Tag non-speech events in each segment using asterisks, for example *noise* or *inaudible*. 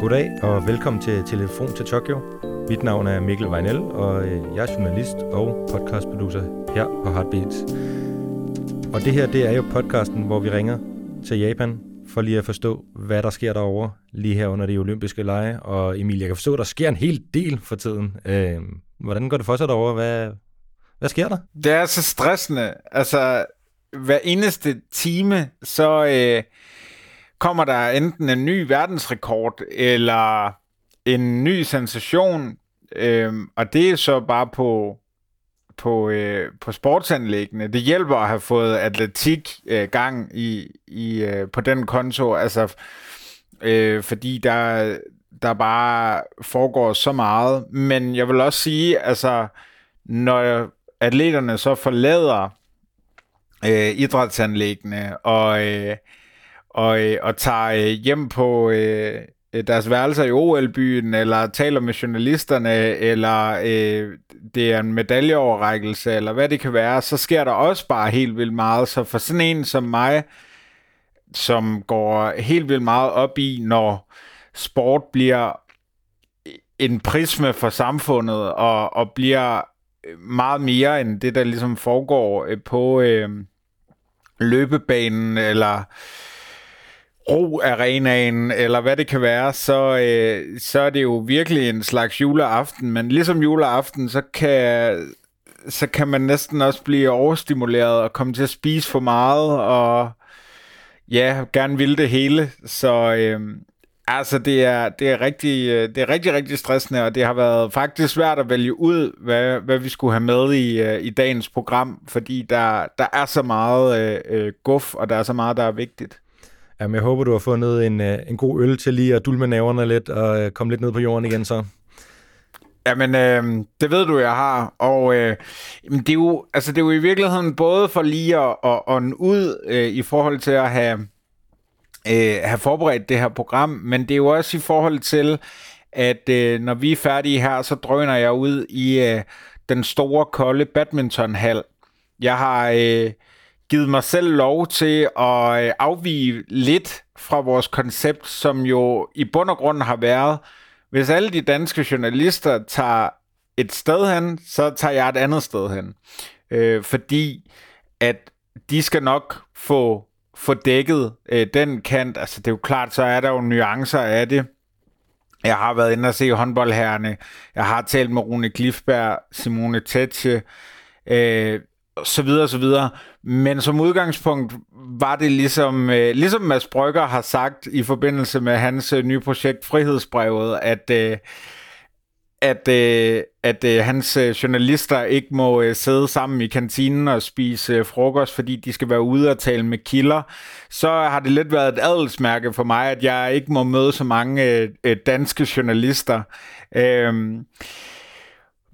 Goddag og velkommen til Telefon til Tokyo. Mit navn er Mikkel Weinel, og øh, jeg er journalist og podcastproducer her på Heartbeats. Og det her, det er jo podcasten, hvor vi ringer til Japan for lige at forstå, hvad der sker derovre lige her under de olympiske lege. Og Emil, jeg kan forstå, at der sker en hel del for tiden. Øh, hvordan går det for sig derovre? Hvad, hvad sker der? Det er så stressende. Altså, hver eneste time, så øh, kommer der enten en ny verdensrekord, eller en ny sensation, øh, og det er så bare på, på, øh, på sportsanlæggene. Det hjælper at have fået atletik øh, gang i, i øh, på den konto, altså øh, fordi der, der bare foregår så meget. Men jeg vil også sige, altså når atleterne så forlader øh, idrætsanlæggene og, øh, og, øh, og tager øh, hjem på øh, deres værelser i OL-byen, eller taler med journalisterne, eller øh, det er en medaljeoverrækkelse, eller hvad det kan være, så sker der også bare helt vildt meget. Så for sådan en som mig, som går helt vildt meget op i, når sport bliver en prisme for samfundet, og, og bliver meget mere end det, der ligesom foregår øh, på øh, løbebanen, eller ro-arenaen, eller hvad det kan være, så, øh, så er det jo virkelig en slags juleaften. Men ligesom juleaften, så kan, så kan man næsten også blive overstimuleret og komme til at spise for meget, og ja, gerne vil det hele. Så øh, altså, det er, det, er rigtig, øh, det er rigtig, rigtig stressende, og det har været faktisk svært at vælge ud, hvad, hvad vi skulle have med i, øh, i dagens program, fordi der, der er så meget øh, øh guf, og der er så meget, der er vigtigt. Jamen, jeg håber, du har fundet en, øh, en god øl til lige at dulme naverne lidt og øh, komme lidt ned på jorden igen så. Jamen, øh, det ved du, jeg har. Og øh, det, er jo, altså, det er jo i virkeligheden både for lige at, at ånde ud øh, i forhold til at have, øh, have forberedt det her program, men det er jo også i forhold til, at øh, når vi er færdige her, så drøner jeg ud i øh, den store, kolde badmintonhal. Jeg har... Øh, givet mig selv lov til at øh, afvige lidt fra vores koncept, som jo i bund og grund har været, hvis alle de danske journalister tager et sted hen, så tager jeg et andet sted hen. Øh, fordi at de skal nok få, få dækket øh, den kant. Altså det er jo klart, så er der jo nuancer af det. Jeg har været inde og se håndboldherrene. Jeg har talt med Rune Glifberg, Simone Tetsche. Øh, så videre, så videre. Men som udgangspunkt var det ligesom, øh, ligesom Mads Brygger har sagt i forbindelse med hans øh, nye projekt Frihedsbrevet, at, øh, at, øh, at øh, hans øh, journalister ikke må øh, sidde sammen i kantinen og spise øh, frokost, fordi de skal være ude og tale med kilder, så har det lidt været et adelsmærke for mig, at jeg ikke må møde så mange øh, øh danske journalister. Øh,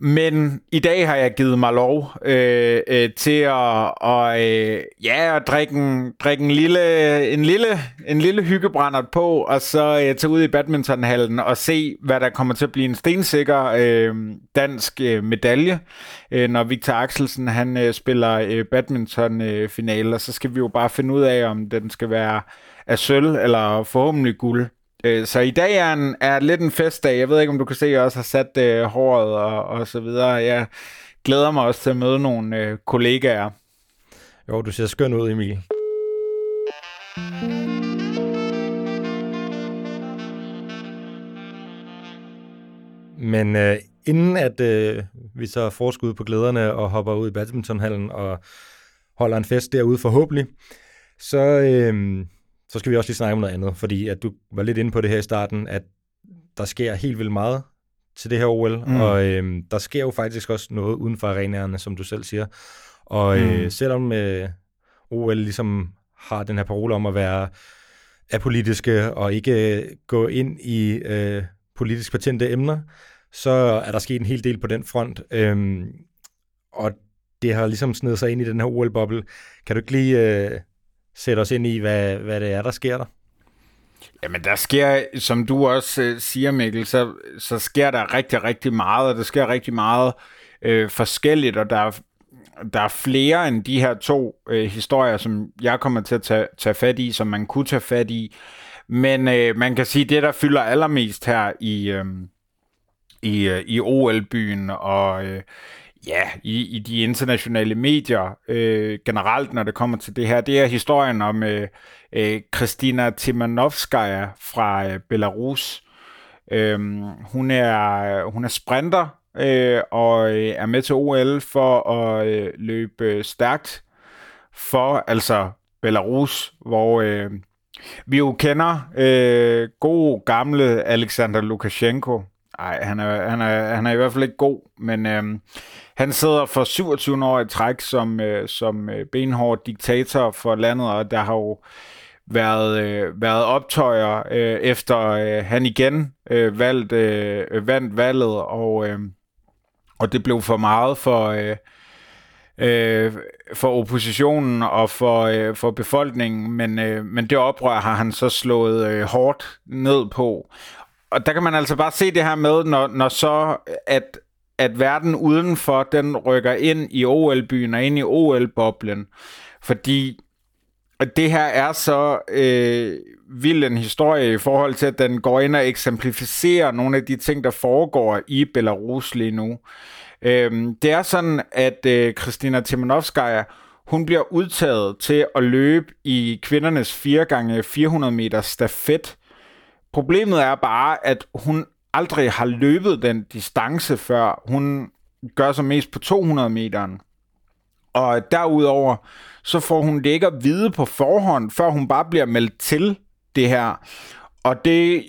men i dag har jeg givet mig lov øh, øh, til at, og, øh, ja, at drikke, en, drikke en, lille, en, lille, en lille hyggebrændert på, og så øh, tage ud i badmintonhallen og se, hvad der kommer til at blive en stensikker øh, dansk øh, medalje, øh, når Victor Axelsen han øh, spiller øh, badmintonfinale, øh, så skal vi jo bare finde ud af, om den skal være af sølv eller forhåbentlig guld. Øh, så i dag er, en, er lidt en festdag. Jeg ved ikke, om du kan se, at jeg også har sat øh, håret og, og så videre. Jeg glæder mig også til at møde nogle øh, kollegaer. Jo, du ser skøn ud, Emil. Men øh, inden at øh, vi så forskud på glæderne og hopper ud i badmintonhallen og holder en fest derude forhåbentlig, så, øh, så skal vi også lige snakke om noget andet, fordi at du var lidt inde på det her i starten, at der sker helt vildt meget til det her OL, mm. og øh, der sker jo faktisk også noget uden for arenaerne, som du selv siger. Og øh, mm. selvom øh, OL ligesom har den her parole om at være apolitiske og ikke gå ind i øh, politisk patente emner, så er der sket en hel del på den front. Øhm, og det har ligesom snedet sig ind i den her OL-boble. Kan du ikke lige øh, sætte os ind i, hvad, hvad det er, der sker der? Jamen, der sker, som du også øh, siger, Mikkel, så, så sker der rigtig, rigtig meget, og der sker rigtig meget øh, forskelligt, og der er, der er flere end de her to øh, historier, som jeg kommer til at tage, tage fat i, som man kunne tage fat i. Men øh, man kan sige, det, der fylder allermest her i, øh, i, øh, i OL-byen og øh, ja, i, i de internationale medier øh, generelt, når det kommer til det her, det er historien om øh, øh, Kristina Timanovskaya fra øh, Belarus. Øhm, hun, er, hun er sprinter øh, og øh, er med til OL for at øh, løbe stærkt for altså Belarus, hvor øh, vi jo kender øh, god gamle Alexander Lukashenko. Nej, han er, han, er, han er i hvert fald ikke god, men øhm, han sidder for 27 år i træk som, øh, som øh, benhård diktator for landet, og der har jo været, øh, været optøjer øh, efter øh, han igen øh, valgt, øh, vandt valget, og, øh, og det blev for meget for, øh, øh, for oppositionen og for, øh, for befolkningen, men, øh, men det oprør har han så slået øh, hårdt ned på. Og der kan man altså bare se det her med, når, når så at, at verden udenfor, den rykker ind i OL-byen og ind i OL-boblen, fordi det her er så øh, vild en historie i forhold til, at den går ind og eksemplificerer nogle af de ting, der foregår i Belarus lige nu. Øhm, det er sådan, at øh, Kristina Timonovskaya, hun bliver udtaget til at løbe i kvindernes 4 gange 400 meter stafet. Problemet er bare, at hun aldrig har løbet den distance før. Hun gør sig mest på 200 meteren. Og derudover, så får hun det ikke at vide på forhånd, før hun bare bliver meldt til det her. Og det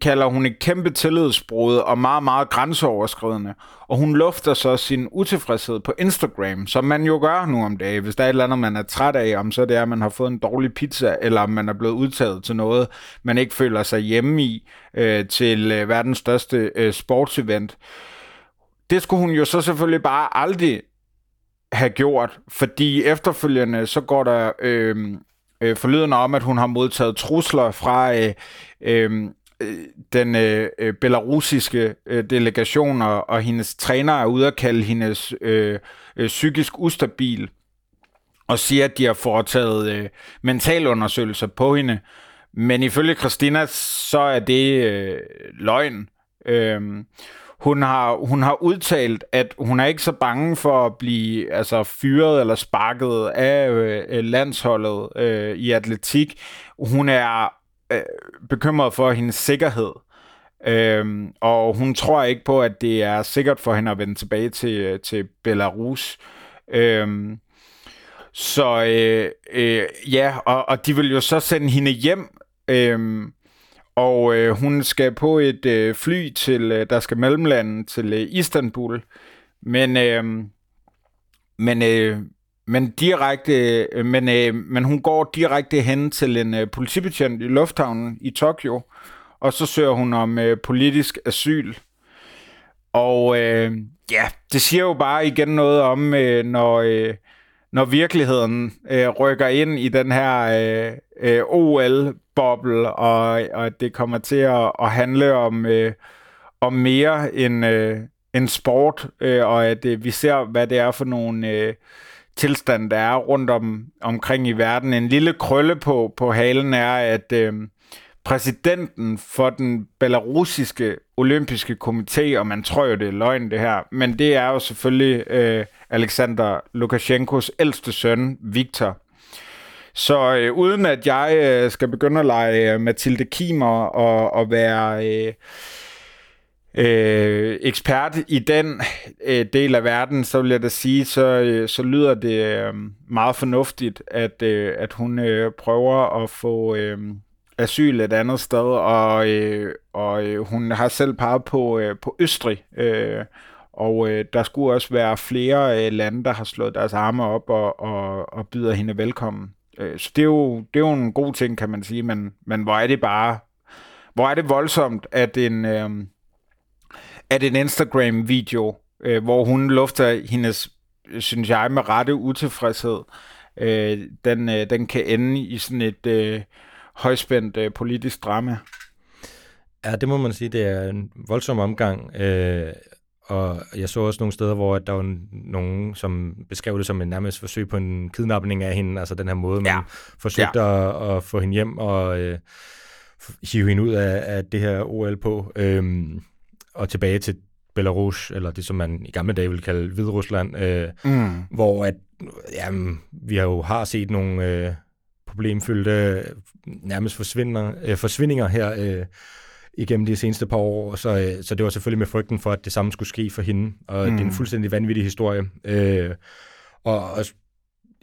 kalder hun et kæmpe tillidsbrud og meget, meget grænseoverskridende. Og hun lufter så sin utilfredshed på Instagram, som man jo gør nu om dagen. Hvis der er et eller andet, man er træt af, om så det er, at man har fået en dårlig pizza, eller om man er blevet udtaget til noget, man ikke føler sig hjemme i, øh, til øh, verdens største øh, sportsevent. Det skulle hun jo så selvfølgelig bare aldrig have gjort, fordi efterfølgende så går der øh, øh, forlydende om, at hun har modtaget trusler fra øh, øh, Øh, den øh, øh, belarusiske øh, delegation og, og hendes træner er ude at kalde hendes øh, øh, psykisk ustabil og siger, at de har foretaget øh, mentalundersøgelser på hende. Men ifølge Christina, så er det øh, løgn. Øh, hun har, hun har udtalt, at hun er ikke så bange for at blive altså, fyret eller sparket af øh, landsholdet øh, i atletik. Hun er øh, bekymret for hendes sikkerhed. Øhm, og hun tror ikke på, at det er sikkert for hende at vende tilbage til, til Belarus. Øhm, så øh, øh, ja, og, og de vil jo så sende hende hjem, Øhm, og øh, hun skal på et øh, fly til, øh, der skal mellemlande til øh, Istanbul. Men, øh, men øh, men direkte, øh, men, øh, men hun går direkte hen til en øh, politibetjent i lufthavnen i Tokyo, og så søger hun om øh, politisk asyl. Og øh, ja, det siger jo bare igen noget om, øh, når, øh, når virkeligheden øh, rykker ind i den her øh, øh, OL-boble, og, og det kommer til at, at handle om, øh, om mere end, øh, end sport, øh, og at øh, vi ser, hvad det er for nogle... Øh, tilstand, der er rundt om, omkring i verden. En lille krølle på, på halen er, at øh, præsidenten for den belarusiske olympiske komité, og man tror jo, det er løgn det her, men det er jo selvfølgelig øh, Alexander Lukashenkos ældste søn, Viktor. Så øh, uden at jeg øh, skal begynde at lege øh, Mathilde Kimer og, og være... Øh, øh, ekspert i den øh, del af verden, så vil jeg da sige, så, øh, så lyder det øh, meget fornuftigt, at, øh, at hun øh, prøver at få øh, asyl et andet sted, og, øh, og øh, hun har selv peget på, øh, på Østrig, øh, og øh, der skulle også være flere øh, lande, der har slået deres arme op og, og, og byder hende velkommen. Øh, så det er, jo, det er jo en god ting, kan man sige, men, men hvor er det bare, hvor er det voldsomt, at en... Øh, at en Instagram-video, øh, hvor hun lufter hendes, synes jeg, med rette utilfredshed, øh, den, øh, den kan ende i sådan et øh, højspændt øh, politisk drama. Ja, det må man sige, det er en voldsom omgang. Øh, og jeg så også nogle steder, hvor der var nogen, som beskrev det som en nærmest forsøg på en kidnapning af hende, altså den her måde, man ja. forsøgte ja. at, at få hende hjem, og... Øh, hive hende ud af, af det her OL på, øhm, og tilbage til Belarus, eller det som man i gamle dage ville kalde Hvide Rusland, øh, mm. hvor at, jamen, vi har jo har set nogle øh, problemfyldte nærmest forsvinder, øh, forsvindinger her øh, igennem de seneste par år, så, øh, så det var selvfølgelig med frygten for, at det samme skulle ske for hende, og mm. det er en mm. fuldstændig vanvittig historie. Øh, og, og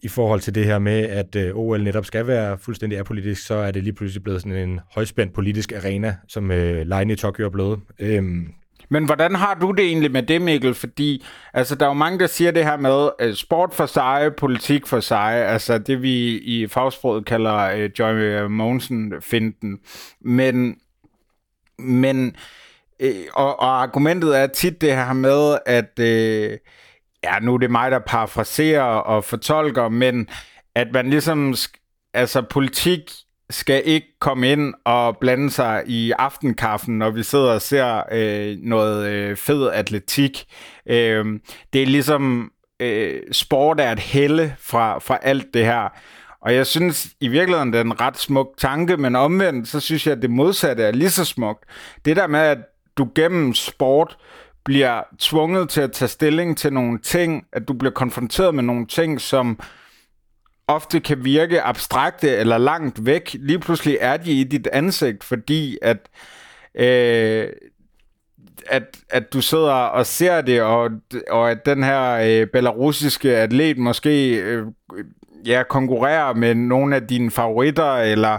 i forhold til det her med, at øh, OL netop skal være fuldstændig apolitisk, så er det lige pludselig blevet sådan en højspændt politisk arena, som øh, Line i Tokyo er blevet. Øhm, men hvordan har du det egentlig med det, Mikkel? Fordi altså, der er jo mange, der siger det her med øh, sport for sig, politik for sig. Altså det, vi i fagsproget kalder øh, Joy øh, Monsen-finden. Men, men øh, og, og argumentet er tit det her med, at Øh, ja, nu er det mig, der parafraserer og fortolker, men at man ligesom, altså politik skal ikke komme ind og blande sig i aftenkaffen, når vi sidder og ser øh, noget øh, fed atletik. Øh, det er ligesom, øh, sport er et helle fra, fra alt det her. Og jeg synes i virkeligheden, det er en ret smuk tanke, men omvendt, så synes jeg, at det modsatte er lige så smukt. Det der med, at du gennem sport bliver tvunget til at tage stilling til nogle ting, at du bliver konfronteret med nogle ting, som ofte kan virke abstrakte eller langt væk. Lige pludselig er de i dit ansigt, fordi at, øh, at, at du sidder og ser det, og, og at den her øh, belarusiske atlet måske øh, ja, konkurrerer med nogle af dine favoritter, eller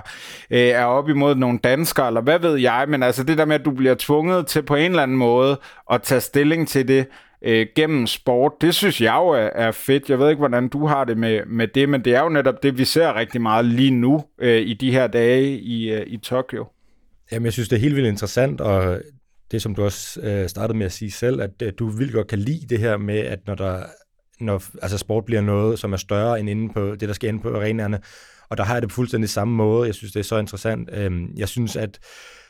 øh, er op imod nogle danskere, eller hvad ved jeg, men altså det der med, at du bliver tvunget til på en eller anden måde at tage stilling til det, øh, gennem sport. Det synes jeg jo er, er fedt. Jeg ved ikke, hvordan du har det med, med det, men det er jo netop det, vi ser rigtig meget lige nu øh, i de her dage i, øh, i Tokyo. Jamen, jeg synes, det er helt vildt interessant, og det, som du også øh, startede med at sige selv, at øh, du vildt godt kan lide det her med, at når der når altså sport bliver noget, som er større end inde på det, der sker inde på arenaerne, og der har jeg det på fuldstændig samme måde. Jeg synes, det er så interessant. Øhm, jeg synes, at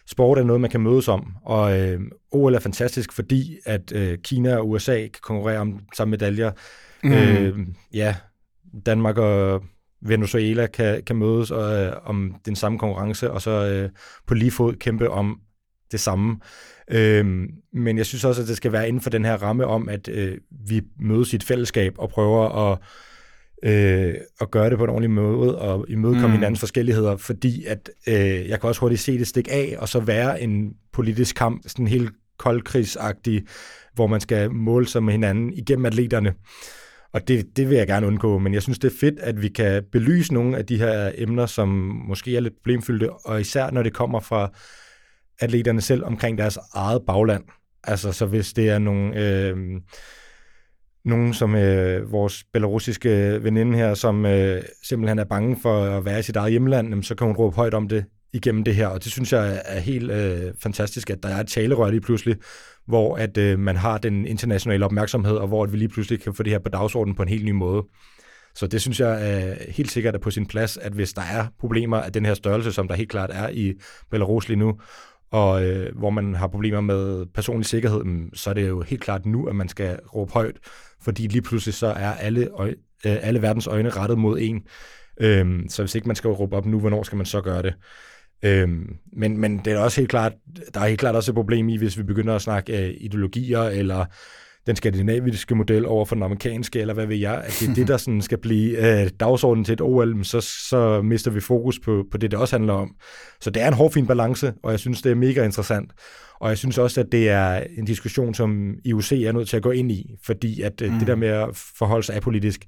sport er noget, man kan mødes om, og øh, OL er fantastisk, fordi at øh, Kina og USA kan konkurrere om samme medaljer. Mm. Øh, ja, Danmark og Venezuela kan, kan mødes og, øh, om den samme konkurrence, og så øh, på lige fod kæmpe om det samme. Øh, men jeg synes også, at det skal være inden for den her ramme om, at øh, vi mødes i et fællesskab og prøver at øh, og gøre det på en ordentlig måde og imødekomme mm. hinandens forskelligheder, fordi at øh, jeg kan også hurtigt se det stik af, og så være en politisk kamp, sådan helt koldkrigsagtig, hvor man skal måle sig med hinanden igennem atleterne. Og det, det vil jeg gerne undgå, men jeg synes, det er fedt, at vi kan belyse nogle af de her emner, som måske er lidt problemfyldte, og især når det kommer fra atleterne selv omkring deres eget bagland. Altså, så hvis det er nogle... Øh, nogen som øh, vores belarusiske veninde her, som øh, simpelthen er bange for at være i sit eget hjemland, jamen, så kan hun råbe højt om det igennem det her, og det synes jeg er helt øh, fantastisk, at der er et talerør lige pludselig, hvor at øh, man har den internationale opmærksomhed, og hvor at vi lige pludselig kan få det her på dagsordenen på en helt ny måde. Så det synes jeg er helt sikkert er på sin plads, at hvis der er problemer af den her størrelse, som der helt klart er i Belarus lige nu, og øh, hvor man har problemer med personlig sikkerhed, mm, så er det jo helt klart nu, at man skal råbe højt, fordi lige pludselig så er alle, øje, øh, alle verdens øjne rettet mod en. Øhm, så hvis ikke man skal råbe op nu, hvornår skal man så gøre det? Øhm, men, men det er også helt klart, der er helt klart også et problem i, hvis vi begynder at snakke øh, ideologier eller den skandinaviske model over for den amerikanske, eller hvad ved jeg, at det er det, der sådan skal blive øh, dagsordenen til et OL, så, så mister vi fokus på, på det, det også handler om. Så det er en hård fin balance, og jeg synes, det er mega interessant. Og jeg synes også, at det er en diskussion, som IOC er nødt til at gå ind i, fordi at øh, mm. det der med at forholde sig apolitisk,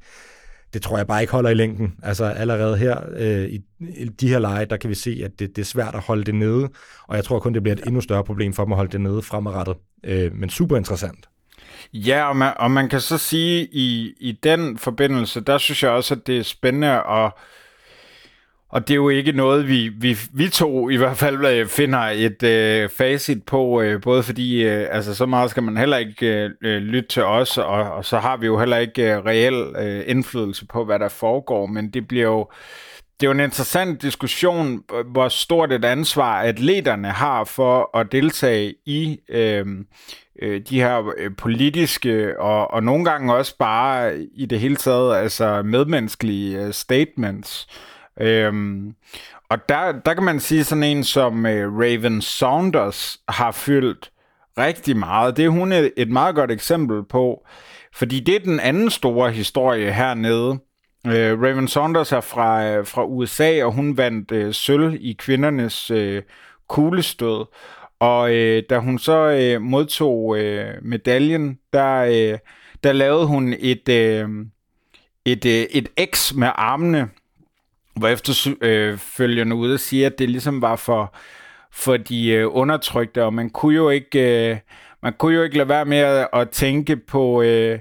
det tror jeg bare ikke holder i længden. Altså allerede her øh, i, i de her lege, der kan vi se, at det, det er svært at holde det nede, og jeg tror kun, det bliver et endnu større problem for dem at holde det nede fremadrettet. Øh, men super interessant. Ja, og man, og man kan så sige, i, i den forbindelse, der synes jeg også, at det er spændende at og det er jo ikke noget, vi, vi, vi to i hvert fald øh, finder et øh, facit på, øh, både fordi øh, altså, så meget skal man heller ikke øh, øh, lytte til os, og, og så har vi jo heller ikke øh, reel øh, indflydelse på, hvad der foregår, men det bliver jo det er jo en interessant diskussion, hvor stort et ansvar atleterne har for at deltage i øh, øh de her øh, politiske og, og nogle gange også bare i det hele taget altså medmenneskelige øh, statements. Øhm, og der, der kan man sige sådan en som øh, Raven Saunders har fyldt rigtig meget. Det er hun et, et meget godt eksempel på, fordi det er den anden store historie hernede. Øh, Raven Saunders er fra, øh, fra USA, og hun vandt øh, sølv i kvindernes øh, kuglestød. Og øh, da hun så øh, modtog øh, medaljen, der, øh, der lavede hun et, øh, et, øh, et X med armene, hvor efterfølgende øh, ude og siger, at det ligesom var for, for de øh, undertrykte, og man kunne jo ikke... Øh, man kunne jo ikke lade være med at, at tænke på, øh,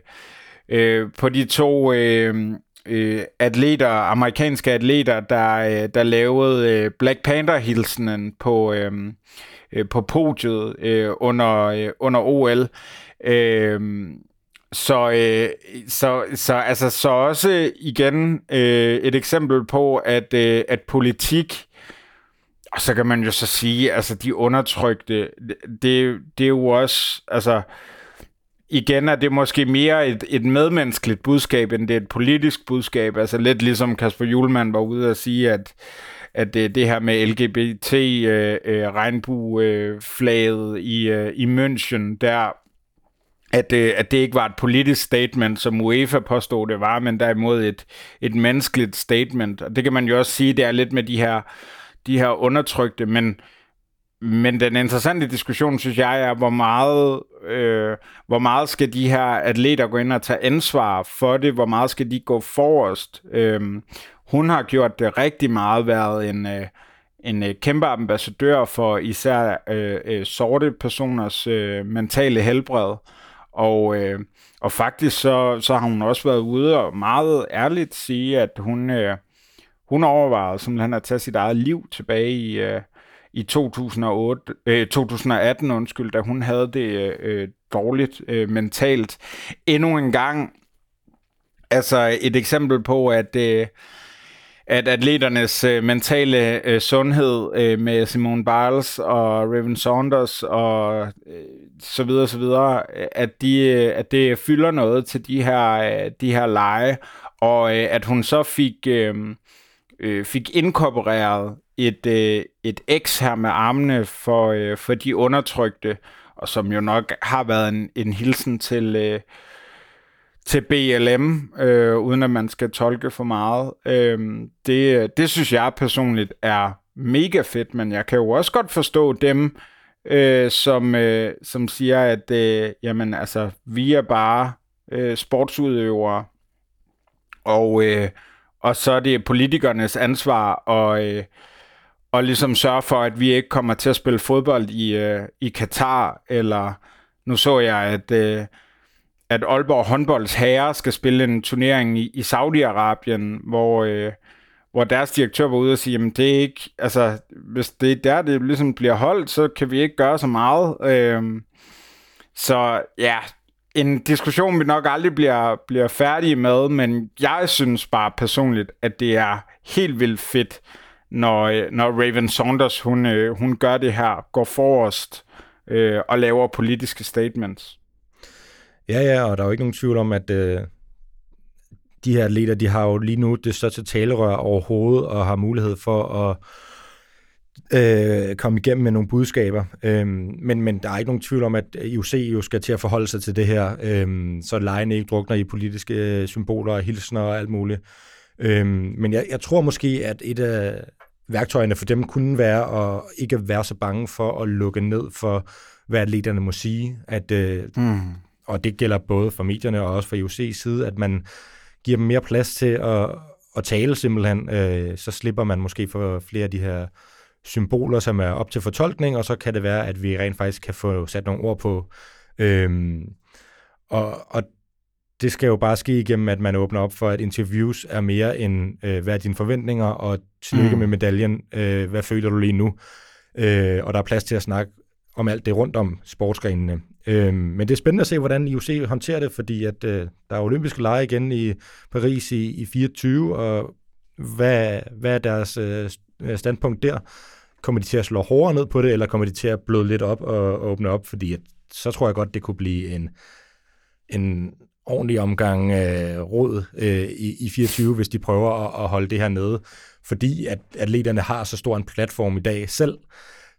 øh, på de to øh, øh, atleter, amerikanske atleter, der, øh, der lavede øh, Black Panther-hilsenen på, øh, øh, på podiet øh, under, øh, under OL. Øh, så, øh, så, så, altså, så også igen øh, et eksempel på, at, øh, at politik, og så kan man jo så sige, altså de undertrykte, det, det er jo også, altså igen er det måske mere et, et medmenneskeligt budskab, end det er et politisk budskab. Altså lidt ligesom Kasper Julemand var ude at sige, at, at det, det her med LGBT øh, øh, regnbueflaget øh, i, øh, i München, der at, øh, at det ikke var et politisk statement, som UEFA påstod det var, men derimod et, et menneskeligt statement. Og det kan man jo også sige, det er lidt med de her, de her undertrykte, men men den interessante diskussion, synes jeg, er, hvor meget, øh, hvor meget skal de her atleter gå ind og tage ansvar for det? Hvor meget skal de gå forrest? Øh, hun har gjort det rigtig meget, været en, øh, en øh, kæmpe ambassadør for især øh, øh, sorte personers øh, mentale helbred. Og, øh, og faktisk så, så har hun også været ude og meget ærligt sige, at hun, øh, hun overvejede simpelthen at tage sit eget liv tilbage i... Øh, i 2008, øh, 2018, undskyld, da hun havde det øh, dårligt øh, mentalt. Endnu en gang, altså et eksempel på, at, øh, at atleternes øh, mentale øh, sundhed øh, med Simone Biles og Raven Saunders og øh, så videre, så videre, at, de, øh, at det fylder noget til de her, øh, de her lege, og øh, at hun så fik, øh, øh, fik inkorporeret et, øh, et X her med armene for, øh, for de undertrykte, og som jo nok har været en, en hilsen til, øh, til BLM, øh, uden at man skal tolke for meget. Øh, det, det synes jeg personligt er mega fedt, men jeg kan jo også godt forstå dem, øh, som, øh, som siger, at øh, jamen, altså, vi er bare øh, sportsudøvere, og, øh, og så er det politikernes ansvar at, øh, og ligesom sørge for, at vi ikke kommer til at spille fodbold i, øh, i Katar, eller nu så jeg, at, øh, at Aalborg håndbolds herrer skal spille en turnering i, i Saudi-Arabien, hvor, øh, hvor deres direktør var ude og sige, jamen det er ikke, altså, hvis det er der, det ligesom bliver holdt, så kan vi ikke gøre så meget. Øh, så ja, en diskussion, vi nok aldrig bliver, bliver færdige med, men jeg synes bare personligt, at det er helt vildt fedt, når, øh, når Raven Saunders hun, øh, hun gør det her, går forrest øh, og laver politiske statements. Ja, ja, og der er jo ikke nogen tvivl om, at øh, de her atleter, de har jo lige nu det største talerør overhovedet, og har mulighed for at øh, komme igennem med nogle budskaber. Øh, men, men der er ikke nogen tvivl om, at IOC jo skal til at forholde sig til det her, øh, så lejen ikke drukner i politiske øh, symboler og hilsner og alt muligt. Øhm, men jeg, jeg tror måske, at et af værktøjerne for dem kunne være at ikke være så bange for at lukke ned for, hvad atleterne må sige. At, øh, mm. Og det gælder både for medierne og også for IOC's side, at man giver dem mere plads til at, at tale simpelthen. Øh, så slipper man måske for flere af de her symboler, som er op til fortolkning, og så kan det være, at vi rent faktisk kan få sat nogle ord på. Øhm, og, og det skal jo bare ske igennem, at man åbner op for, at interviews er mere end, øh, hvad er dine forventninger, og tillykke mm. med medaljen, øh, hvad føler du lige nu? Øh, og der er plads til at snakke om alt det rundt om sportsgrenene. Øh, men det er spændende at se, hvordan IOC håndterer det, fordi at øh, der er olympiske lege igen i Paris i, i 24, og hvad, hvad er deres øh, standpunkt der? Kommer de til at slå hårdere ned på det, eller kommer de til at bløde lidt op og, og åbne op? Fordi at, så tror jeg godt, det kunne blive en, en ordentlig omgang øh, råd øh, i, i 24, hvis de prøver at, at holde det her nede. fordi at atleterne har så stor en platform i dag selv.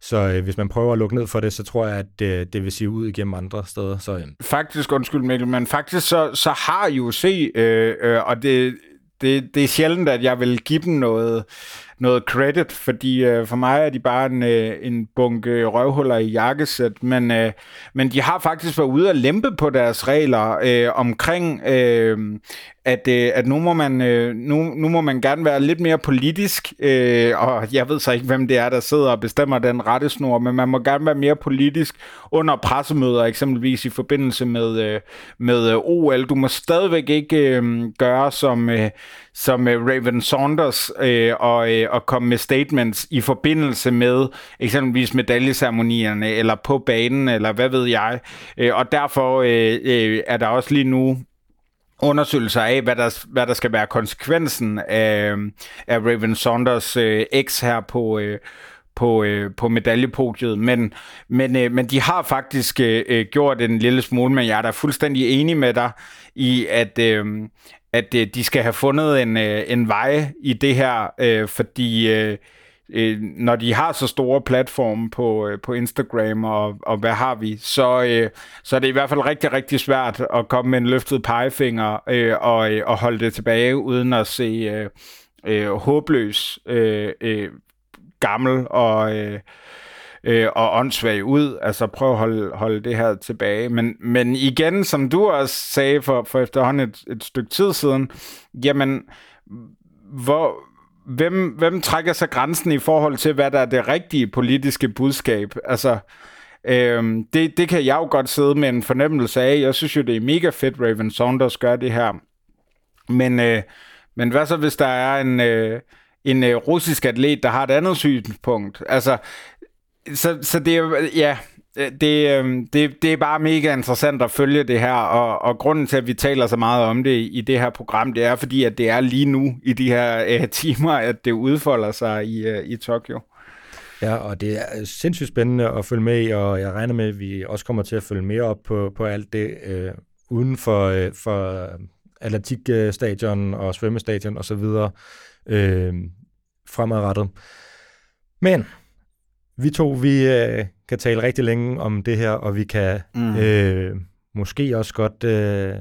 Så øh, hvis man prøver at lukke ned for det, så tror jeg, at det, det vil sige ud igennem andre steder. Så, øh. Faktisk, undskyld Mikkel, men faktisk så, så har UFC, øh, øh, og det, det, det er sjældent, at jeg vil give dem noget, noget credit, fordi øh, for mig er de bare en, øh, en bunke røvhuller i jakkesæt, men, øh, men de har faktisk været ude og lempe på deres regler øh, omkring, øh, at, øh, at nu, må man, øh, nu, nu må man gerne være lidt mere politisk, øh, og jeg ved så ikke, hvem det er, der sidder og bestemmer den rettesnor, men man må gerne være mere politisk under pressemøder, eksempelvis i forbindelse med, øh, med øh, OL. Du må stadigvæk ikke øh, gøre som, øh, som øh, Raven Saunders øh, og, øh, og komme med statements i forbindelse med eksempelvis medaljeceremonierne eller på banen, eller hvad ved jeg. Øh, og derfor øh, øh, er der også lige nu undersøgelser af, hvad der, hvad der skal være konsekvensen af, af Raven Saunders øh, ex her på, øh, på, øh, på medaljepodiet, men, men, øh, men de har faktisk øh, øh, gjort en lille smule, men jeg er da fuldstændig enig med dig i, at, øh, at øh, de skal have fundet en, øh, en vej i det her, øh, fordi øh, øh, når de har så store platforme på, øh, på Instagram og, og hvad har vi, så, øh, så er det i hvert fald rigtig, rigtig svært at komme med en løftet pegefinger øh, og, øh, og holde det tilbage, uden at se øh, øh, håbløs, øh, øh, gammel og... Øh, øh, og åndssvag ud. Altså prøv at holde, holde det her tilbage. Men, men igen, som du også sagde for, for efterhånden et, et stykke tid siden, jamen, hvor, hvem, hvem trækker sig grænsen i forhold til, hvad der er det rigtige politiske budskab? Altså, øhm, det, det kan jeg jo godt sidde med en fornemmelse af. Jeg synes jo, det er mega fedt, Raven Saunders gør det her. Men, øh, men hvad så, hvis der er en... Øh, en øh, russisk atlet, der har et andet synspunkt. Altså, så, så det er ja, det, øhm, det, det er bare mega interessant at følge det her, og, og grunden til, at vi taler så meget om det i det her program, det er fordi, at det er lige nu i de her uh, *laughs* timer, at det udfolder sig i, uh, i Tokyo. Ja, og det er sindssygt spændende at følge med i, og jeg regner med, at vi også kommer til at følge mere op på, på alt det øh, uden for, øh, for øh, atletikstadion og svømmestadion osv. Øh, fremadrettet. Men vi to, vi øh, kan tale rigtig længe om det her, og vi kan mm. øh, måske også godt øh,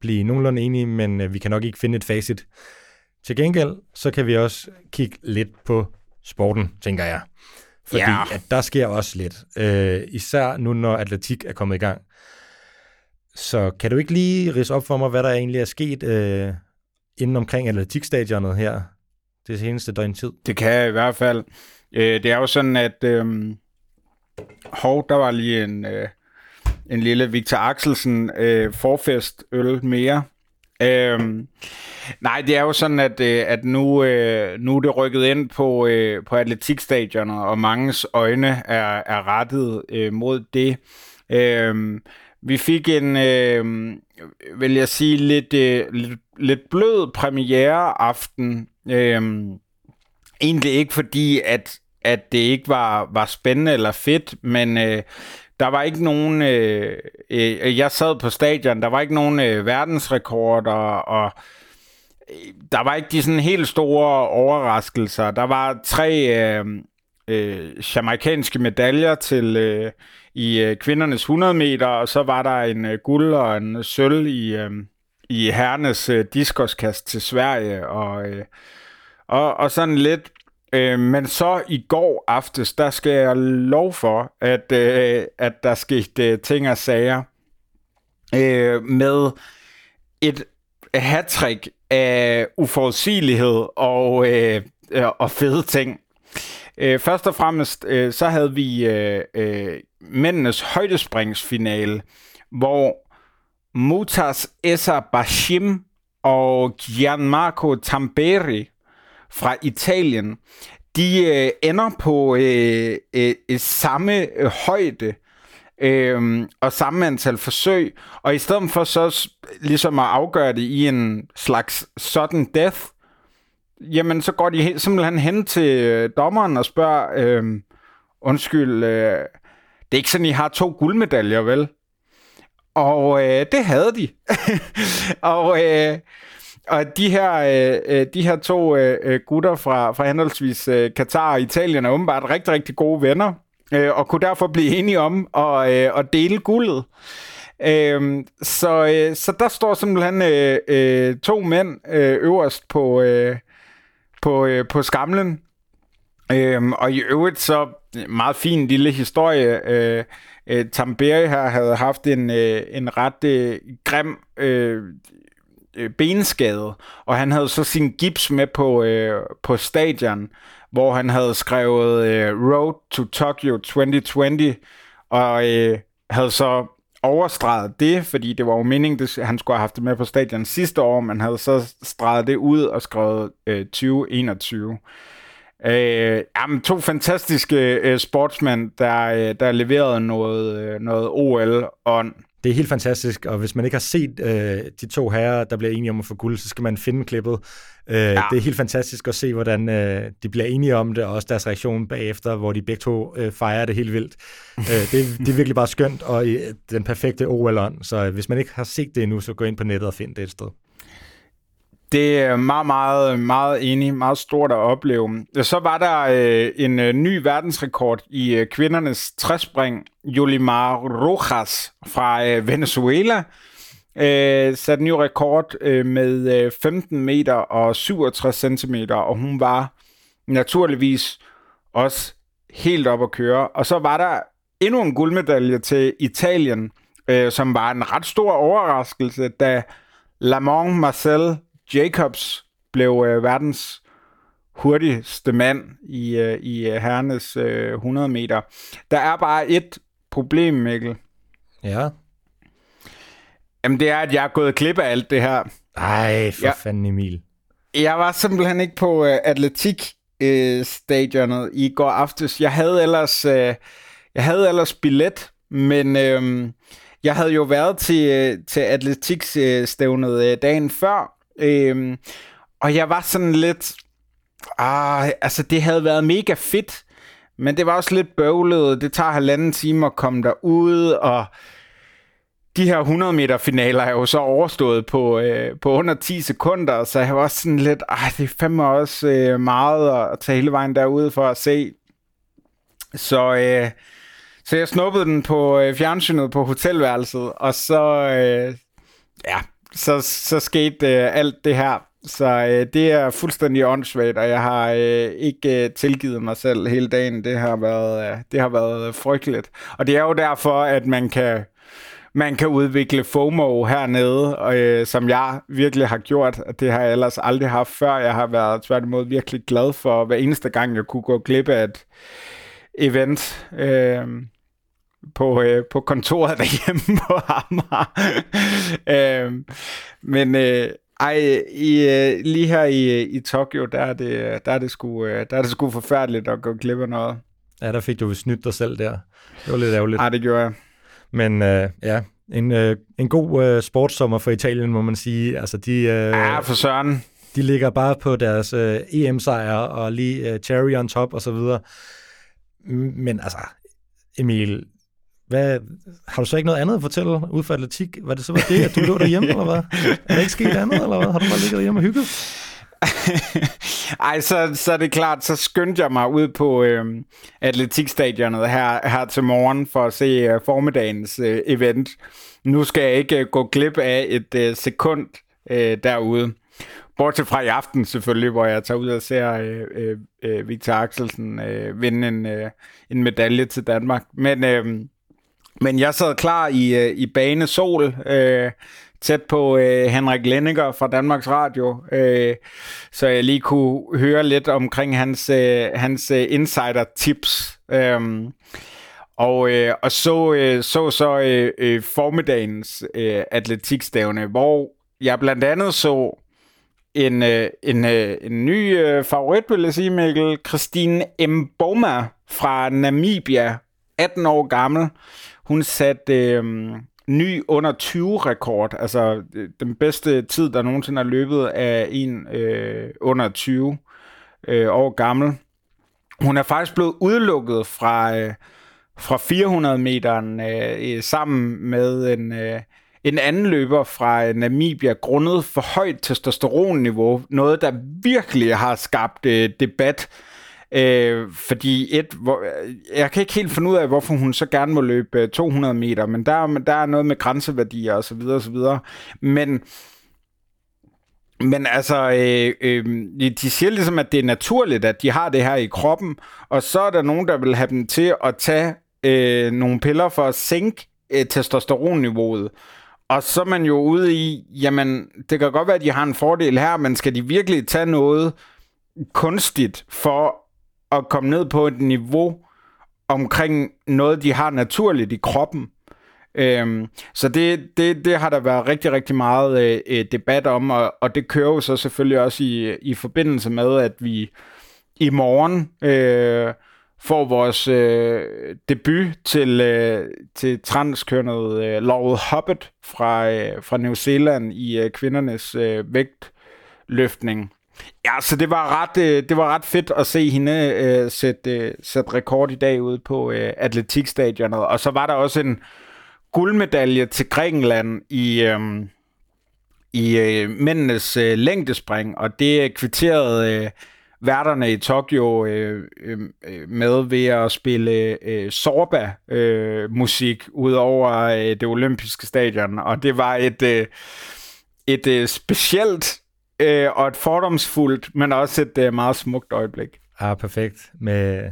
blive nogenlunde enige, men øh, vi kan nok ikke finde et facit. Til gengæld, så kan vi også kigge lidt på sporten, tænker jeg. Fordi yeah. at der sker også lidt. Øh, især nu, når atletik er kommet i gang. Så kan du ikke lige rise op for mig, hvad der egentlig er sket øh, inden omkring atletikstadionet her det seneste døgn tid? Det kan jeg i hvert fald. Øh, det er jo sådan, at øh, hov, der var lige en, øh, en lille Victor Axelsen øh, forfest øl mere. Øh, nej, det er jo sådan, at, øh, at nu, øh, nu er det rykket ind på, øh, på atletikstadioner, og manges øjne er, er rettet øh, mod det. Øh, vi fik en, øh, vil jeg sige, lidt, øh, lidt, lidt blød premiere aften. Øh, egentlig ikke fordi, at at det ikke var, var spændende eller fedt, men øh, der var ikke nogen... Øh, øh, jeg sad på stadion, der var ikke nogen øh, verdensrekorder, og øh, der var ikke de sådan helt store overraskelser. Der var tre øh, øh, jamaikanske medaljer til øh, i øh, kvindernes 100 meter, og så var der en øh, guld og en sølv i, øh, i herrenes øh, diskoskast til Sverige, og, øh, og, og sådan lidt Øh, men så i går aftes, der skal jeg lov for, at, øh, at der skete øh, ting og sager øh, med et hattrick af uforudsigelighed og, øh, øh og fede ting. Øh, først og fremmest, øh, så havde vi øh, øh, mændenes højdespringsfinale, hvor Mutas Esa Bashim og Gianmarco Tamberi fra Italien, de øh, ender på øh, øh, samme øh, højde øh, og samme antal forsøg, og i stedet for så ligesom at afgøre det i en slags sudden death, jamen så går de helt, simpelthen hen til øh, dommeren og spørger, øh, undskyld, øh, det er ikke sådan, I har to guldmedaljer, vel? Og øh, det havde de. *laughs* og øh, og de her, øh, øh de her to øh, øh, gutter fra, fra henholdsvis øh, Katar og Italien er åbenbart rigtig, rigtig gode venner, øh, og kunne derfor blive enige om at, øh, at dele guldet. Øh, så, øh, så der står simpelthen øh, øh, to mænd øh, øverst på, øh, på, øh, på skamlen. Øh, og i øvrigt så meget fin lille historie. Øh, øh, Tamberi her havde haft en, øh, en ret øh, grim øh, øh, benskade, og han havde så sin gips med på, øh, på stadion, hvor han havde skrevet øh, Road to Tokyo 2020, og øh, havde så overstreget det, fordi det var jo meningen, at han skulle have haft det med på stadion sidste år, men havde så streget det ud og skrevet øh, 2021. Øh, jamen, to fantastiske øh, sportsmænd, der, øh, der leverede noget, øh, noget OL-ånd. Det er helt fantastisk, og hvis man ikke har set øh, de to herrer, der bliver enige om at få guld, så skal man finde klippet. Øh, ja. Det er helt fantastisk at se, hvordan øh, de bliver enige om det, og også deres reaktion bagefter, hvor de begge to øh, fejrer det helt vildt. øh, *laughs* det, det er virkelig bare skønt, og øh, den perfekte OL-ånd. Så øh, hvis man ikke har set det endnu, så gå ind på nettet og find det et sted. Det er meget, meget, meget enig. Meget stort at opleve. Så var der øh, en øh, ny verdensrekord i øh, kvindernes træspring. Yolimar Rojas fra øh, Venezuela øh, satte ny rekord øh, med øh, 15 meter og 67 centimeter, og hun var naturligvis også helt op at køre. Og så var der endnu en guldmedalje til Italien, øh, som var en ret stor overraskelse, da Lamont Marcel Jacobs blev øh, verdens hurtigste mand i, øh, i øh, herrenes øh, 100 meter. Der er bare et problem, Mikkel. Ja. Jamen, det er, at jeg er gået klip af alt det her. Ej, for ja. fanden Emil. Jeg var simpelthen ikke på øh, atletik øh, stadionet i går aftes. Jeg havde ellers, øh, jeg havde ellers billet, men øh, jeg havde jo været til, øh, til atletikstævnet øh, dagen før, Øhm, og jeg var sådan lidt... Ah, altså, det havde været mega fedt, men det var også lidt bøvlet. Det tager halvanden time at komme derud, og de her 100 meter finaler er jo så overstået på, øh, på under 10 sekunder, så jeg var også sådan lidt, ej, det er fandme også øh, meget at tage hele vejen derude for at se. Så, øh, så jeg snuppede den på øh, fjernsynet på hotelværelset, og så, øh, ja, så, så skete øh, alt det her. Så øh, det er fuldstændig åndssvagt, og jeg har øh, ikke øh, tilgivet mig selv hele dagen. Det har været, øh, det har været øh, frygteligt. Og det er jo derfor, at man kan man kan udvikle FOMO hernede, og, øh, som jeg virkelig har gjort. Det har jeg ellers aldrig haft før. Jeg har været tværtimod virkelig glad for hver eneste gang, jeg kunne gå glip af et event. Øh, på, øh, på kontoret *laughs* derhjemme på Amager. *laughs* øh, men øh, ej, i, øh, lige her i, i Tokyo, der er, det, der, er det sgu, øh, der er det sgu forfærdeligt at gå glip af noget. Ja, der fik du snydt dig selv der. Det var lidt ærgerligt. Nej, det gjorde jeg. Men øh, ja, en, øh, en god øh, sportssommer for Italien, må man sige. Altså, de, øh, ja, for søren. De ligger bare på deres øh, EM-sejr og lige øh, cherry on top og så videre. Men altså, Emil, hvad, har du så ikke noget andet at fortælle ud fra atletik? Var det så var det, at du lå derhjemme, eller hvad? Er der ikke sket andet, eller hvad? Har du bare ligget derhjemme og hygget? *laughs* Ej, så, så er det klart, så skyndte jeg mig ud på øh, atletikstadionet her, her til morgen for at se øh, formiddagens øh, event. Nu skal jeg ikke øh, gå glip af et øh, sekund øh, derude. Bortset fra i aften selvfølgelig, hvor jeg tager ud og ser øh, øh, øh Victor Axelsen øh, vinde en, øh, en medalje til Danmark. Men øh, men jeg sad klar i, øh, i bane sol, øh, tæt på øh, Henrik Lenniger fra Danmarks Radio, øh, så jeg lige kunne høre lidt omkring hans, øh, hans øh, insider-tips. Øh, og, øh, og så, øh, så så øh, øh, formiddagens øh, atletikstævne, hvor jeg blandt andet så en, øh, en, øh, en ny øh, favorit, vil jeg sige, Mikkel. Christine Mboma fra Namibia, 18 år gammel, hun satte øh, ny under 20 rekord, altså øh, den bedste tid, der nogensinde er løbet af en øh, under 20 øh, år gammel. Hun er faktisk blevet udelukket fra, øh, fra 400 meteren øh, sammen med en, øh, en anden løber fra øh, Namibia grundet for højt testosteronniveau. Noget, der virkelig har skabt øh, debat. Øh, fordi et, hvor, jeg kan ikke helt finde ud af, hvorfor hun så gerne må løbe øh, 200 meter, men der, der er noget med grænseværdier og så videre og så videre. Men men altså, øh, øh, de siger ligesom, at det er naturligt, at de har det her i kroppen, og så er der nogen, der vil have dem til at tage øh, nogle piller for at sænke øh, testosteronniveauet. Og så er man jo ude i, jamen, det kan godt være, at de har en fordel her, men skal de virkelig tage noget kunstigt for at komme ned på et niveau omkring noget, de har naturligt i kroppen? Øhm, så det, det, det har der været rigtig, rigtig meget øh, øh, debat om, og, og det kører jo så selvfølgelig også i, i forbindelse med, at vi i morgen øh, får vores øh, debut til, øh, til transkønnet øh, Laurel Hobbit fra, øh, fra New Zealand i øh, kvindernes øh, vægtløftning. Ja, så det var ret, øh, det var ret fedt at se hende øh, sætte, øh, sætte rekord i dag ude på øh, atletikstadionet. Og så var der også en, guldmedalje til Grækenland i, øh, i øh, mændenes øh, længdespring, og det kvitterede øh, værterne i Tokyo øh, øhm, øh, med ved at spille øh, Sorba-musik øh, ud over øh, det olympiske stadion, og det var et, øh, et øh, specielt øh, og et fordomsfuldt, men også et øh, meget smukt øjeblik. Ja, perfekt. Med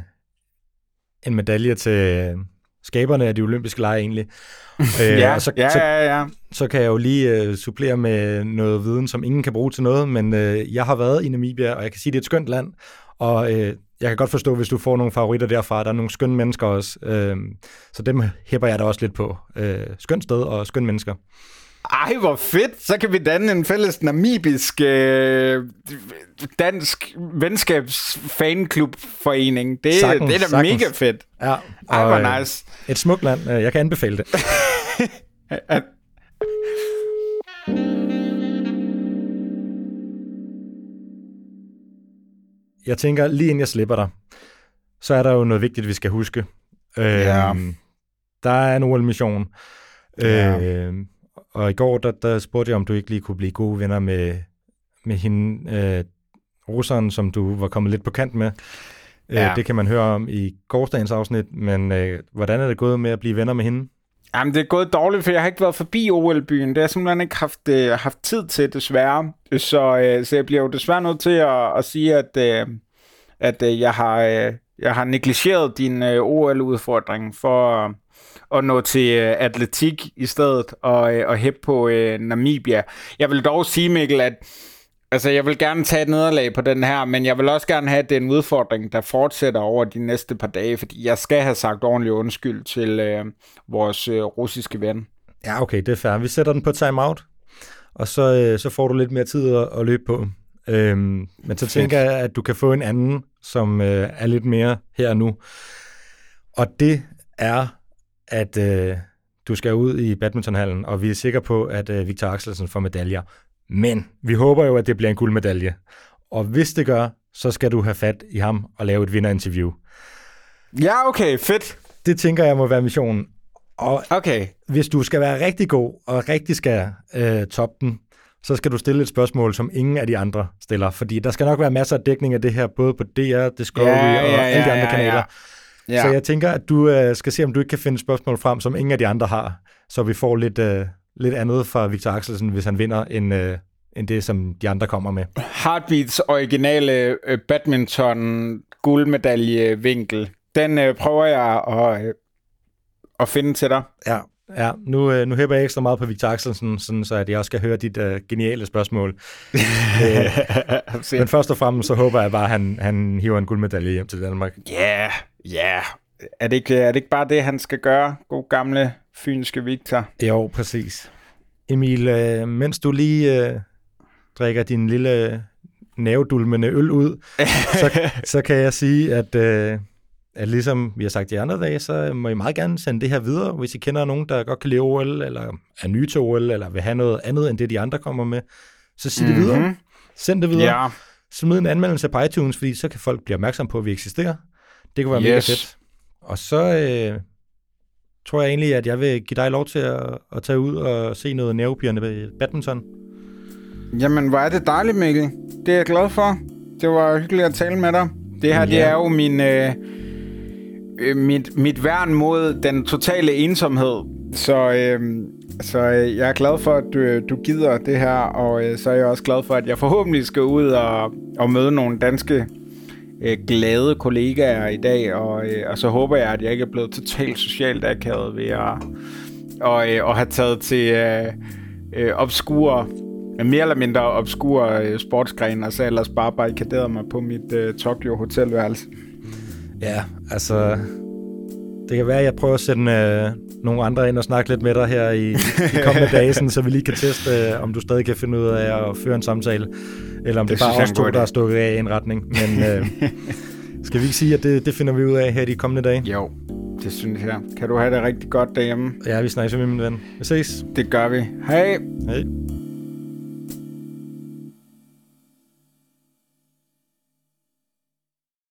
en medalje til skaberne af de olympiske lege egentlig. *laughs* øh, ja, så, ja, ja, ja. Så, så kan jeg jo lige uh, supplere med noget viden, som ingen kan bruge til noget, men uh, jeg har været i Namibia, og jeg kan sige, at det er et skønt land, og uh, jeg kan godt forstå, hvis du får nogle favoritter derfra. Der er nogle skønne mennesker også, uh, så dem hæpper jeg da også lidt på. Uh, skønt sted og skønne mennesker. Ej, hvor fedt! Så kan vi danne en fælles namibisk øh, dansk venskabsfanklubforening. Det, sagtens, det er da sagtens. mega fedt. Ja, Ej, hvor nice. Et smukt land. Øh, jeg kan anbefale det. *laughs* jeg tænker, lige inden jeg slipper dig, så er der jo noget vigtigt, vi skal huske. Ja. Øhm, der er en OL-mission. Ja. Og i går, der, der spurgte jeg, om du ikke lige kunne blive gode venner med, med hende, øh, russeren, som du var kommet lidt på kant med. Øh, ja. Øh, det kan man høre om i gårdsdagens afsnit, men øh, hvordan er det gået med at blive venner med hende? Jamen, det er gået dårligt, for jeg har ikke været forbi OL-byen. Det har jeg simpelthen ikke haft, øh, haft tid til, desværre. Så, øh, så jeg bliver jo desværre nødt til at, at sige, at, øh, at øh, jeg, har, øh, jeg har negligeret din øh, OL-udfordring for, at nå til øh, atletik i stedet og, øh, og hæppe på øh, Namibia. Jeg vil dog sige, Mikkel, at altså, jeg vil gerne tage et nederlag på den her, men jeg vil også gerne have, at det er en udfordring, der fortsætter over de næste par dage, fordi jeg skal have sagt ordentlig undskyld til øh, vores øh, russiske ven. Ja, okay, det er fair. Vi sætter den på timeout, og så, øh, så får du lidt mere tid at, at løbe på. Øhm, men så tænker jeg, at du kan få en anden, som øh, er lidt mere her nu. Og det er at øh, du skal ud i badmintonhallen, og vi er sikre på, at øh, Victor Axelsen får medaljer. Men vi håber jo, at det bliver en guldmedalje. Og hvis det gør, så skal du have fat i ham og lave et vinderinterview. Ja, okay, fedt. Det tænker jeg må være missionen. Og okay. hvis du skal være rigtig god og rigtig skal øh, toppe den, så skal du stille et spørgsmål, som ingen af de andre stiller. Fordi der skal nok være masser af dækning af det her, både på DR, Discovery ja, ja, og alle de andre ja, kanaler. Ja. Ja. Så jeg tænker, at du uh, skal se, om du ikke kan finde spørgsmål frem, som ingen af de andre har, så vi får lidt, uh, lidt andet fra Victor Axelsen, hvis han vinder, end, uh, end det, som de andre kommer med. Heartbeats originale uh, badminton guldmedalje vinkel, den uh, prøver jeg at, uh, at finde til dig. Ja, Ja, nu, øh, nu hæber jeg ekstra meget på Victor Axelsen, sådan, så at jeg også skal høre dit uh, geniale spørgsmål. *laughs* øh, men først og fremmest så håber jeg bare, at han, han hiver en guldmedalje hjem til Danmark. Ja, yeah, ja. Yeah. Er, det ikke, er det ikke bare det, han skal gøre? God gamle fynske Victor. Jo, præcis. Emil, øh, mens du lige øh, drikker din lille nævedulmende øl ud, *laughs* så, så kan jeg sige, at... Øh, at ligesom vi har sagt de andre dage, så må I meget gerne sende det her videre, hvis I kender nogen, der godt kan lide OL, eller er nye til OL, eller vil have noget andet end det, de andre kommer med. Så sig mm-hmm. det videre. Mhm. Send det videre. Ja. Smid en anmeldelse på iTunes, fordi så kan folk blive opmærksom på, at vi eksisterer. Det kan være yes. mega fedt. Og så, øh, tror jeg egentlig, at jeg vil give dig lov til at, at tage ud og se noget nervepirrende badminton. Jamen, hvor er det dejligt, Mikkel. Det er jeg glad for. Det var hyggeligt at tale med dig. Det her, ja. det er jo min, øh, øh, mit, mit værn mod den totale ensomhed. Så, øh, så øh, jeg er glad for, at du, øh, du gider det her, og øh, så er jeg også glad for, at jeg forhåbentlig skal ud og, og møde nogle danske øh, glade kollegaer i dag, og, øh, og så håber jeg, at jeg ikke er blevet totalt socialt akavet ved at og, øh, og have taget til øh, øh, obskure mere eller mindre obskure øh, sportsgrene, og så ellers bare barrikaderet mig på mit øh, Tokyo hotelværelse. Ja, altså... Det kan være, at jeg prøver at sende øh, nogle andre ind og snakke lidt med dig her i de kommende *laughs* dage, sådan, så vi lige kan teste, øh, om du stadig kan finde ud af at føre en samtale, eller om det, det bare er os to, der er stukket af i en retning. Men øh, *laughs* skal vi ikke sige, at det, det finder vi ud af her de kommende dage? Jo, det synes jeg. Kan du have det rigtig godt derhjemme? Ja, vi snakkes med min ven. Vi ses. Det gør vi. Hej. Hej.